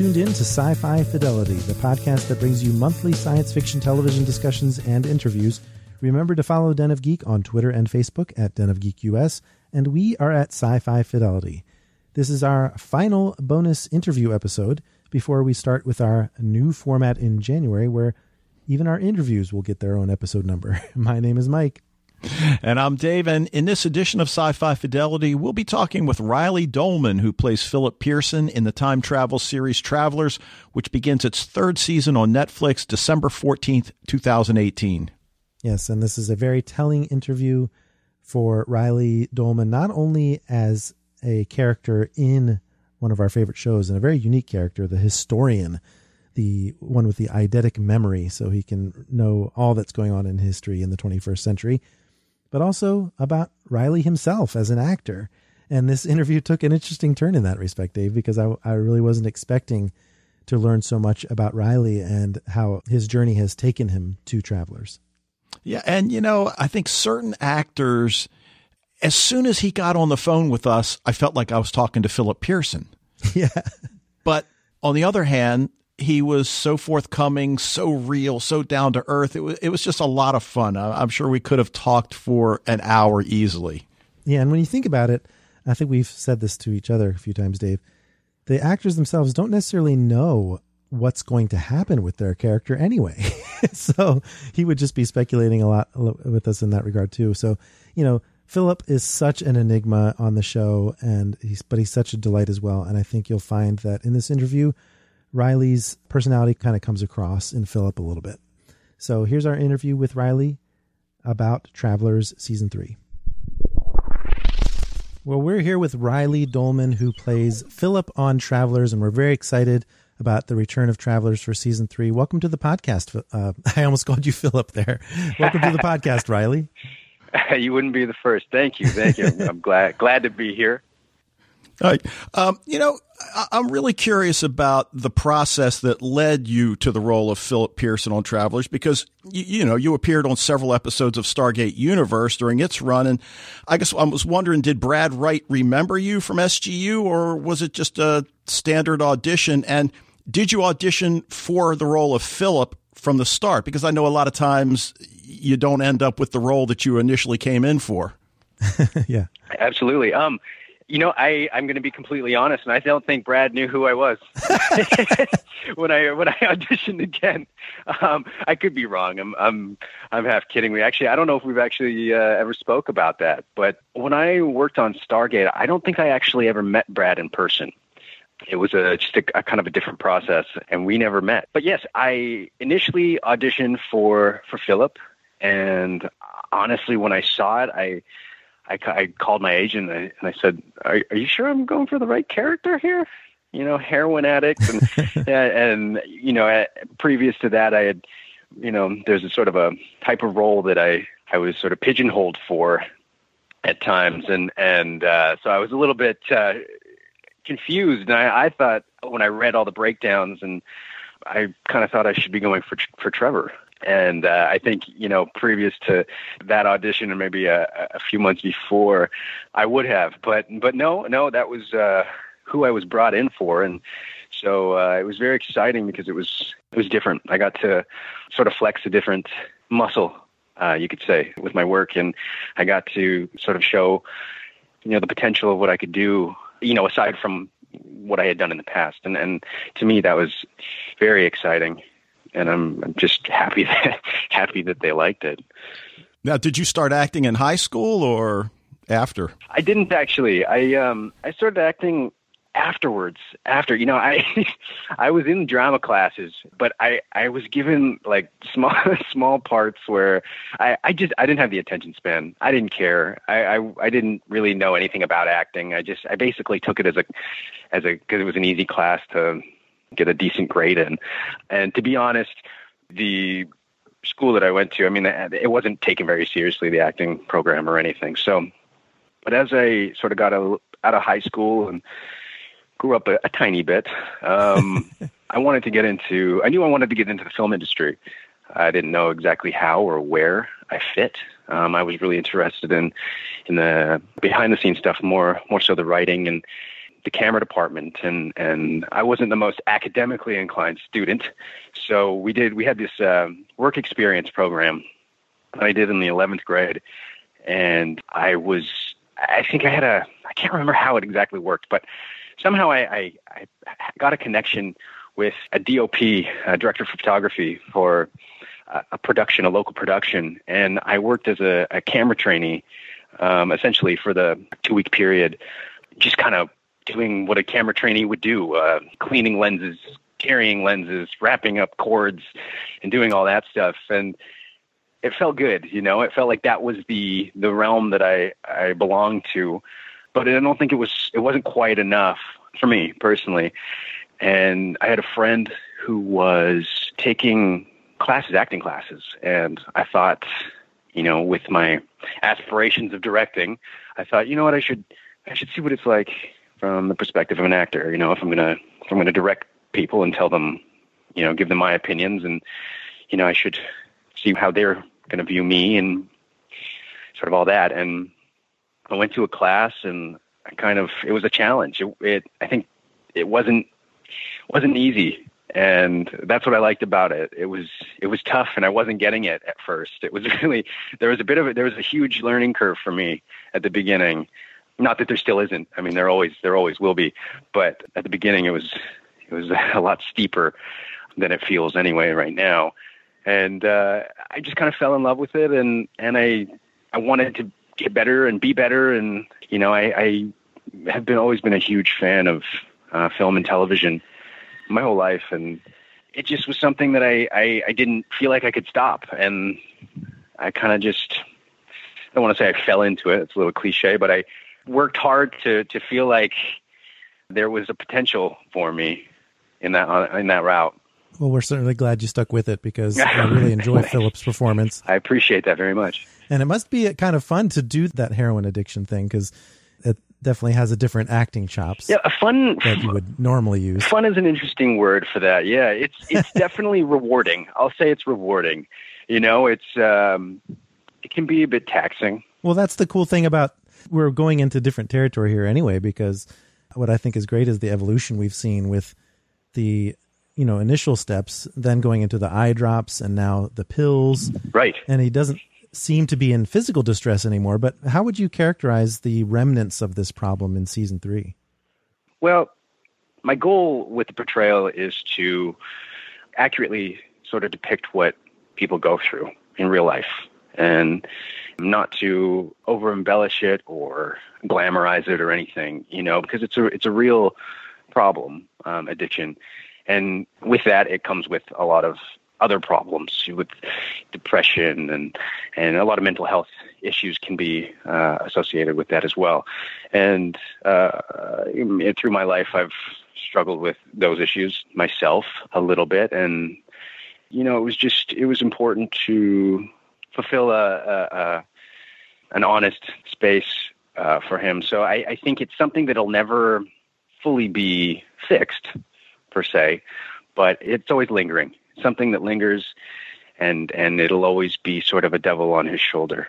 tuned in to Sci Fi Fidelity, the podcast that brings you monthly science fiction television discussions and interviews. Remember to follow Den of Geek on Twitter and Facebook at Den of Geek US, and we are at Sci Fi Fidelity. This is our final bonus interview episode before we start with our new format in January, where even our interviews will get their own episode number. My name is Mike. And I'm Dave, and in this edition of Sci Fi Fidelity, we'll be talking with Reilly Dolman, who plays Philip Pearson in the time travel series Travelers, which begins its third season on Netflix December 14th, 2018. Yes, and this is a very telling interview for Reilly Dolman, not only as a character in one of our favorite shows and a very unique character, the historian, the one with the eidetic memory, so he can know all that's going on in history in the 21st century, but also about Reilly himself as an actor. And this interview took an interesting turn in that respect, Dave, because I, I really wasn't expecting to learn so much about Reilly and how his journey has taken him to Travelers. Yeah, and you know, I think certain actors, as soon as he got on the phone with us, I felt like I was talking to Philip Pearson. Yeah. But on the other hand, he was so forthcoming, so real, so down to earth. It was it was just a lot of fun. I- I'm sure we could have talked for an hour easily. Yeah, and when you think about it, I think we've said this to each other a few times, Dave. The actors themselves don't necessarily know what's going to happen with their character anyway. so he would just be speculating a lot with us in that regard too. So, you know, Philip is such an enigma on the show and he's but he's such a delight as well. And I think you'll find that in this interview, Reilly's personality kind of comes across in Philip a little bit. So here's our interview with Reilly about Travelers season three. Well, we're here with Reilly Dolman, who plays Philip on Travelers, and we're very excited about the return of Travelers for season three. Welcome to the podcast. Uh, I almost called you Philip there. Welcome to the podcast, Reilly. you wouldn't be the first. Thank you, thank you. I'm glad glad to be here. All right. Um, you know, I- I'm really curious about the process that led you to the role of Philip Pearson on Travelers because, you, you know, you appeared on several episodes of Stargate Universe during its run. And I guess I was wondering, did Brad Wright remember you from SGU or was it just a standard audition? And did you audition for the role of Philip from the start? Because I know a lot of times you don't end up with the role that you initially came in for. yeah. Absolutely. Um, you know, I I'm going to be completely honest, and I don't think Brad knew who I was when I when I auditioned again. Um, I could be wrong. I'm I'm I'm half kidding. We actually I don't know if we've actually uh, ever spoke about that. But when I worked on Stargate, I don't think I actually ever met Brad in person. It was a just a, a kind of a different process, and we never met. But yes, I initially auditioned for for Philip, and honestly, when I saw it, I I, I called my agent and I, and I said, are, "Are you sure I'm going for the right character here?" You know, heroin addict, and and, and you know, uh, previous to that, I had, you know, there's a sort of a type of role that I I was sort of pigeonholed for at times, and and uh, so I was a little bit uh, confused, and I, I thought when I read all the breakdowns, and I kind of thought I should be going for for Trevor. And uh, I think you know, previous to that audition, or maybe a, a few months before, I would have. But but no, no, that was uh, who I was brought in for, and so uh, it was very exciting because it was it was different. I got to sort of flex a different muscle, uh, you could say, with my work, and I got to sort of show you know the potential of what I could do. You know, aside from what I had done in the past, and and to me that was very exciting and I'm, I'm just happy that happy that they liked it. Now, did you start acting in high school or after? I didn't actually. I um I started acting afterwards after you know i i was in drama classes but i i was given like small small parts where i i just i didn't have the attention span i didn't care i i, I didn't really know anything about acting i just i basically took it as a as a because it was an easy class to get a decent grade in and to be honest the school that i went to i mean it wasn't taken very seriously the acting program or anything so but as i sort of got out of high school and grew up a, a tiny bit. Um, I wanted to get into. I knew I wanted to get into the film industry. I didn't know exactly how or where I fit. Um, I was really interested in in the behind the scenes stuff more more so the writing and the camera department and and I wasn't the most academically inclined student. So we did we had this uh, work experience program that I did in the 11th grade and I was I think I had a I can't remember how it exactly worked but somehow I, I, I got a connection with a DOP, a director of photography for a production, a local production, and I worked as a, a camera trainee, um, essentially for the two week period, just kind of doing what a camera trainee would do, uh, cleaning lenses, carrying lenses, wrapping up cords, and doing all that stuff. And it felt good, you know. It felt like that was the the realm that I I belonged to but I don't think it was it wasn't quite enough for me personally. And I had a friend who was taking classes, acting classes, and I thought, you know, with my aspirations of directing, I thought, you know what, I should I should see what it's like from the perspective of an actor. You know, if I'm gonna if I'm gonna direct people and tell them, you know, give them my opinions, and you know, I should see how they're gonna view me and sort of all that. And I went to a class and I kind of it was a challenge. It, it I think it wasn't wasn't easy and that's what I liked about it. It was it was tough, and I wasn't getting it at first. It was really there was a bit of it. There was a huge learning curve for me at the beginning. Not that there still isn't. I mean, there always there always will be, but at the beginning it was it was a lot steeper than it feels anyway right now. And uh, I just kind of fell in love with it, and and I I wanted to get better and be better. And you know, I, I have been always been a huge fan of uh, film and television my whole life, and it just was something that I, I, I didn't feel like I could stop, and I kind of just I don't want to say I fell into it. It's a little cliche, but I worked hard to to feel like there was a potential for me in that in that route. Well, we're certainly glad you stuck with it because I really enjoy Philip's performance. I appreciate that very much. And it must be kind of fun to do that heroin addiction thing because it definitely has a different acting chops. Yeah, a fun that you would normally use. Fun is an interesting word for that. Yeah, it's it's definitely rewarding. I'll say it's rewarding. You know, it's um, it can be a bit taxing. Well, that's the cool thing about we're going into different territory here anyway because what I think is great is the evolution we've seen with the you know initial steps then going into the eye drops and now the pills right and he doesn't seem to be in physical distress anymore. But how would you characterize the remnants of this problem in season three? Well, my goal with the portrayal is to accurately sort of depict what people go through in real life and not to over embellish it or glamorize it or anything, you know, because it's a it's a real problem, um, addiction, and with that it comes with a lot of other problems with depression and and a lot of mental health issues can be uh, associated with that as well. And uh, through my life, I've struggled with those issues myself a little bit, and you know, it was just it was important to fulfill a, a, a an honest space uh, for him. So I, I think it's something that'll never fully be fixed per se, but it's always lingering something that lingers and and it'll always be sort of a devil on his shoulder.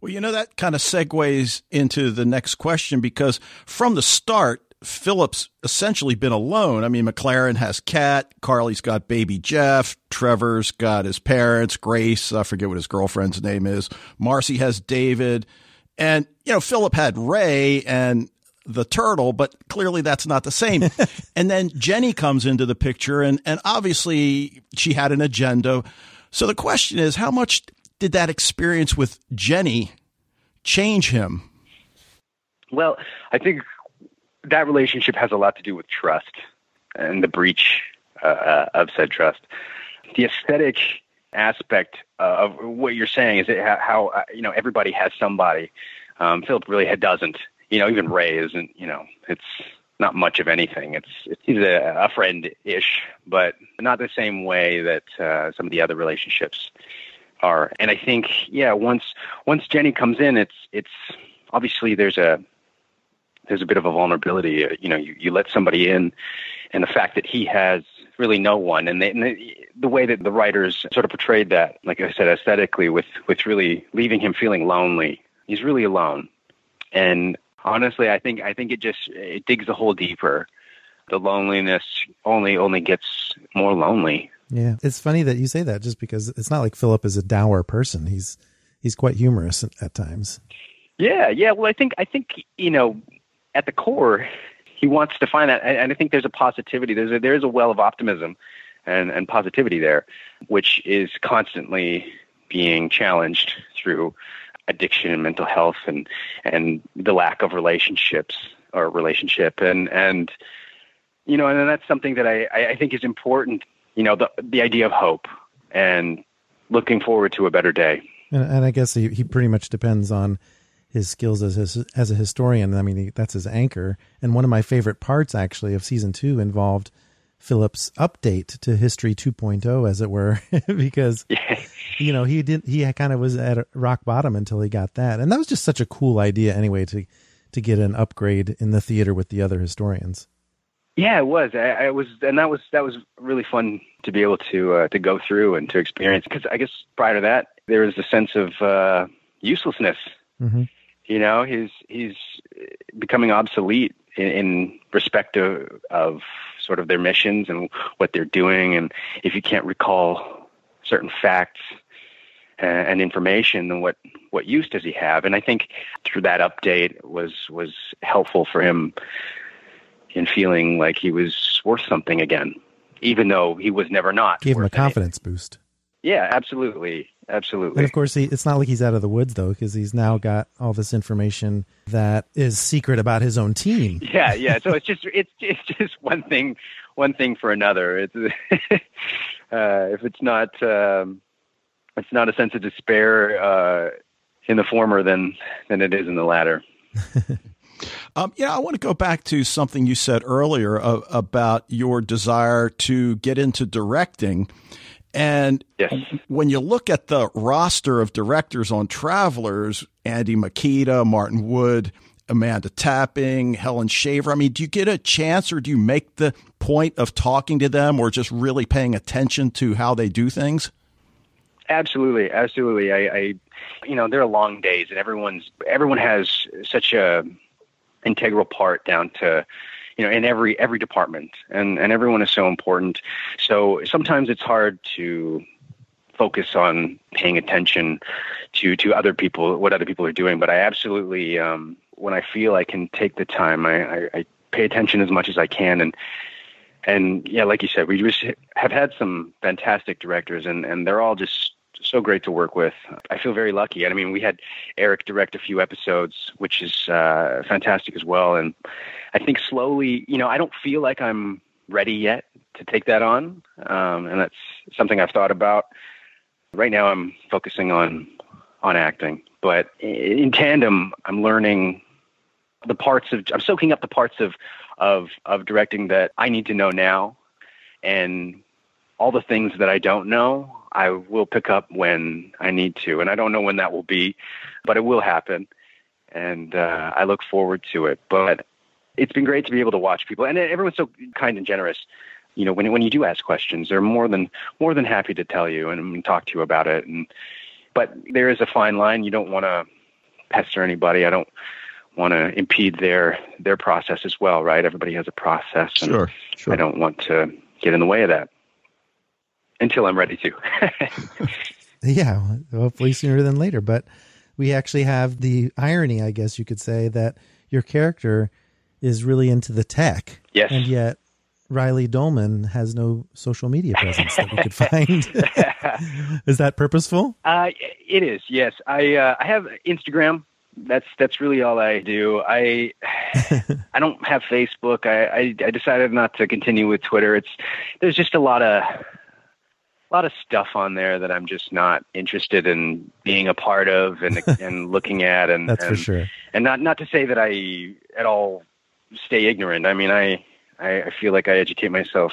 Well, you know that kind of segues into the next question because from the start Philip's essentially been alone. I mean, MacLaren has Kat, Carly's got baby Jeff, Trevor's got his parents, Grace, I forget what his girlfriend's name is, Marcy has David, and you know, Philip had Ray and the turtle, but clearly that's not the same. and then Jenny comes into the picture, and, and obviously she had an agenda. So the question is, how much did that experience with Jenny change him? Well, I think that relationship has a lot to do with trust and the breach uh, uh of said trust. The aesthetic aspect of what you're saying is how, uh, you know everybody has somebody. Um, Philip really doesn't. You know, even Ray isn't. You know, it's not much of anything. It's, it's he's a, a friend ish, but not the same way that uh, some of the other relationships are. And I think, yeah, once once Jenny comes in, it's it's obviously there's a there's a bit of a vulnerability. Uh, you know, you, you let somebody in, and the fact that he has really no one, and, they, and they, the way that the writers sort of portrayed that, like I said, aesthetically, with with really leaving him feeling lonely. He's really alone, and honestly, I think I think it just it digs a hole deeper. The loneliness only only gets more lonely. Yeah, it's funny that you say that, just because it's not like Philip is a dour person. He's he's quite humorous at times. Yeah, yeah. Well, I think I think you know, at the core, he wants to find that, and I think there's a positivity. There's a, there's a well of optimism and and positivity there, which is constantly being challenged through addiction and mental health and and the lack of relationships or relationship and and you know and that's something that I I think is important you know the the idea of hope and looking forward to a better day and, and I guess he, he pretty much depends on his skills as his, as a historian I mean he, that's his anchor and one of my favorite parts actually of season 2 involved Philip's update to History 2.0, as it were, because you know he didn't. he kind of was at rock bottom until he got that, and that was just such a cool idea anyway to to get an upgrade in the theater with the other historians. Yeah, it was. I, I was, and that was that was really fun to be able to uh, to go through and to experience. Because I guess prior to that, there was a sense of uh, uselessness. Mm-hmm. You know, he's he's becoming obsolete in, in respect of, of sort of their missions and what they're doing. And if you can't recall certain facts and, and information, then what what use does he have? And I think through that update was was helpful for him in feeling like he was worth something again, even though he was never not. Gave him a confidence anything. boost. Yeah, absolutely. Absolutely. And of course, he, it's not like he's out of the woods though, because he's now got all this information that is secret about his own team. Yeah, yeah. So it's just it's it's just one thing, one thing for another. It's uh, if it's not um, it's not a sense of despair uh, in the former than than it is in the latter. Um, yeah, I want to go back to something you said earlier uh, about your desire to get into directing. And yes. when you look at the roster of directors on Travelers, Andy Mikita, Martin Wood, Amanda Tapping, Helen Shaver, I mean, do you get a chance or do you make the point of talking to them or just really paying attention to how they do things? Absolutely, absolutely. I, I you know, there are long days and everyone's everyone has such a integral part down to you know in every every department and and everyone is so important. So sometimes it's hard to focus on paying attention to to other people what other people are doing but i absolutely um when i feel i can take the time i i, I pay attention as much as i can and and yeah like you said we just have had some fantastic directors and and they're all just so great to work with. I feel very lucky. I mean, we had Eric direct a few episodes, which is uh, fantastic as well. And I think slowly, you know, I don't feel like I'm ready yet to take that on, um, and that's something I've thought about. Right now, I'm focusing on on acting, but in tandem, I'm learning the parts of I'm soaking up the parts of of of directing that I need to know now, and all the things that I don't know I will pick up when I need to, and I don't know when that will be, but it will happen, and uh, I look forward to it. But it's been great to be able to watch people, and everyone's so kind and generous. You know, when when you do ask questions, they're more than more than happy to tell you and talk to you about it. And but there is a fine line. You don't want to pester anybody. I don't want to impede their their process as well, right? Everybody has a process, and sure, sure. I don't want to get in the way of that until I'm ready to. yeah, hopefully sooner than later. But we actually have the irony, I guess you could say, that your character is really into the tech. Yes. And yet Reilly Dolman has no social media presence that we could find. is that purposeful? Uh, it is. Yes, I uh, I have Instagram, that's that's really all I do. I I don't have Facebook. I, I I decided not to continue with Twitter. It's there's just a lot of a lot of stuff on there that I'm just not interested in being a part of and and looking at and That's and, for sure. And not not to say that I at all stay ignorant. I mean, I I, I feel like I educate myself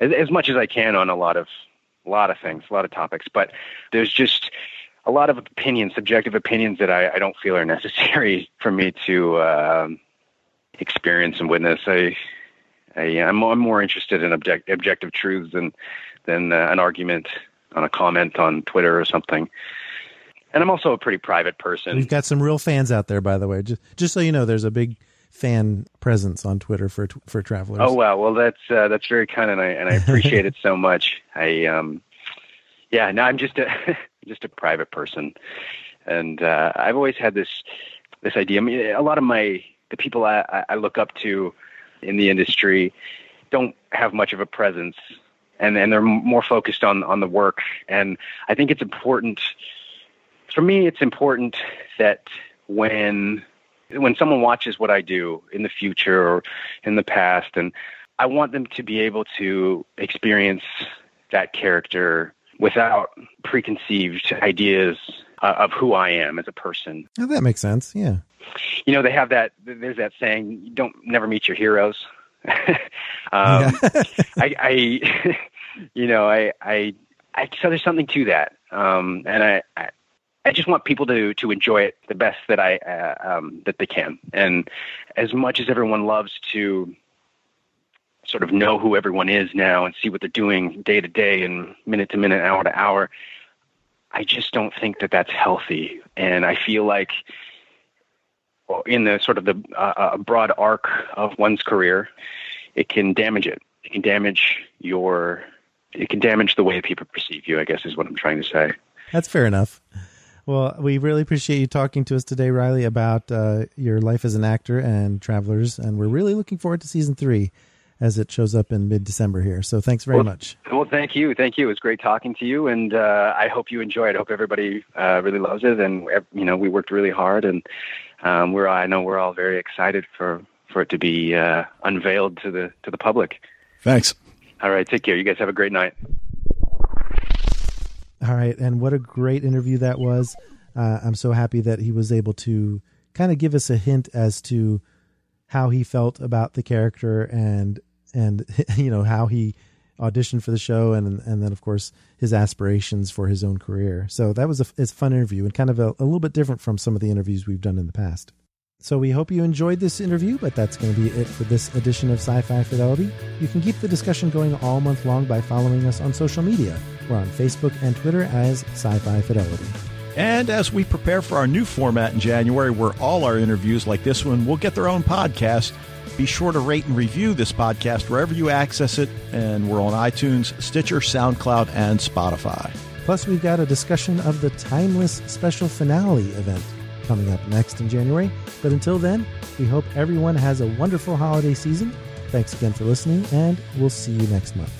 as, as much as I can on a lot of a lot of things, a lot of topics. But there's just a lot of opinions, subjective opinions that I, I don't feel are necessary for me to um, experience and witness. I, I I'm, I'm more interested in object, objective truths than than uh, an argument on a comment on Twitter or something. And I'm also a pretty private person. We've got some real fans out there, by the way. Just just so you know, there's a big fan presence on Twitter for for travelers. Oh wow, well that's uh, that's very kind, and I and I appreciate it so much. I um, yeah, no, I'm just a just a private person, and uh, I've always had this this idea. I mean, a lot of my the people I, I look up to in the industry don't have much of a presence, and and they're more focused on on the work. And I think it's important for me. It's important that when when someone watches what I do in the future or in the past, and I want them to be able to experience that character without preconceived ideas uh, of who I am as a person. Oh, that makes sense. Yeah. You know, they have that. There's that saying: "You don't never meet your heroes." um, I, I, you know, I, I, I, so there's something to that, um, and I, I, I just want people to to enjoy it the best that I uh, um, that they can, and as much as everyone loves to sort of know who everyone is now and see what they're doing day to day and minute to minute, hour to hour. I just don't think that that's healthy, and I feel like in the sort of the uh, broad arc of one's career, it can damage it. It can damage your. It can damage the way people perceive you. I guess is what I'm trying to say. That's fair enough. Well, we really appreciate you talking to us today, Reilly, about uh, your life as an actor and Travelers, and we're really looking forward to season three as it shows up in mid December here. So thanks very well, much. Well, thank you. Thank you. It was great talking to you. And uh, I hope you enjoy it. I hope everybody uh, really loves it. And, you know, we worked really hard and um, we're, I know we're all very excited for, for it to be uh, unveiled to the, to the public. Thanks. All right. Take care. You guys have a great night. All right. And what a great interview that was. Uh, I'm so happy that he was able to kind of give us a hint as to how he felt about the character and and you know how he auditioned for the show and and then of course his aspirations for his own career. So that was a, a fun interview and kind of a, a little bit different from some of the interviews we've done in the past. So we hope you enjoyed this interview, but that's going to be it for this edition of Sci-Fi Fidelity. You can keep the discussion going all month long by following us on social media. We're on Facebook and Twitter as Sci-Fi Fidelity. And as we prepare for our new format in January, where all our interviews like this one will get their own podcast, be sure to rate and review this podcast wherever you access it. And we're on iTunes, Stitcher, SoundCloud, and Spotify. Plus, we've got a discussion of the Timeless special finale event coming up next in January. But until then, we hope everyone has a wonderful holiday season. Thanks again for listening, and we'll see you next month.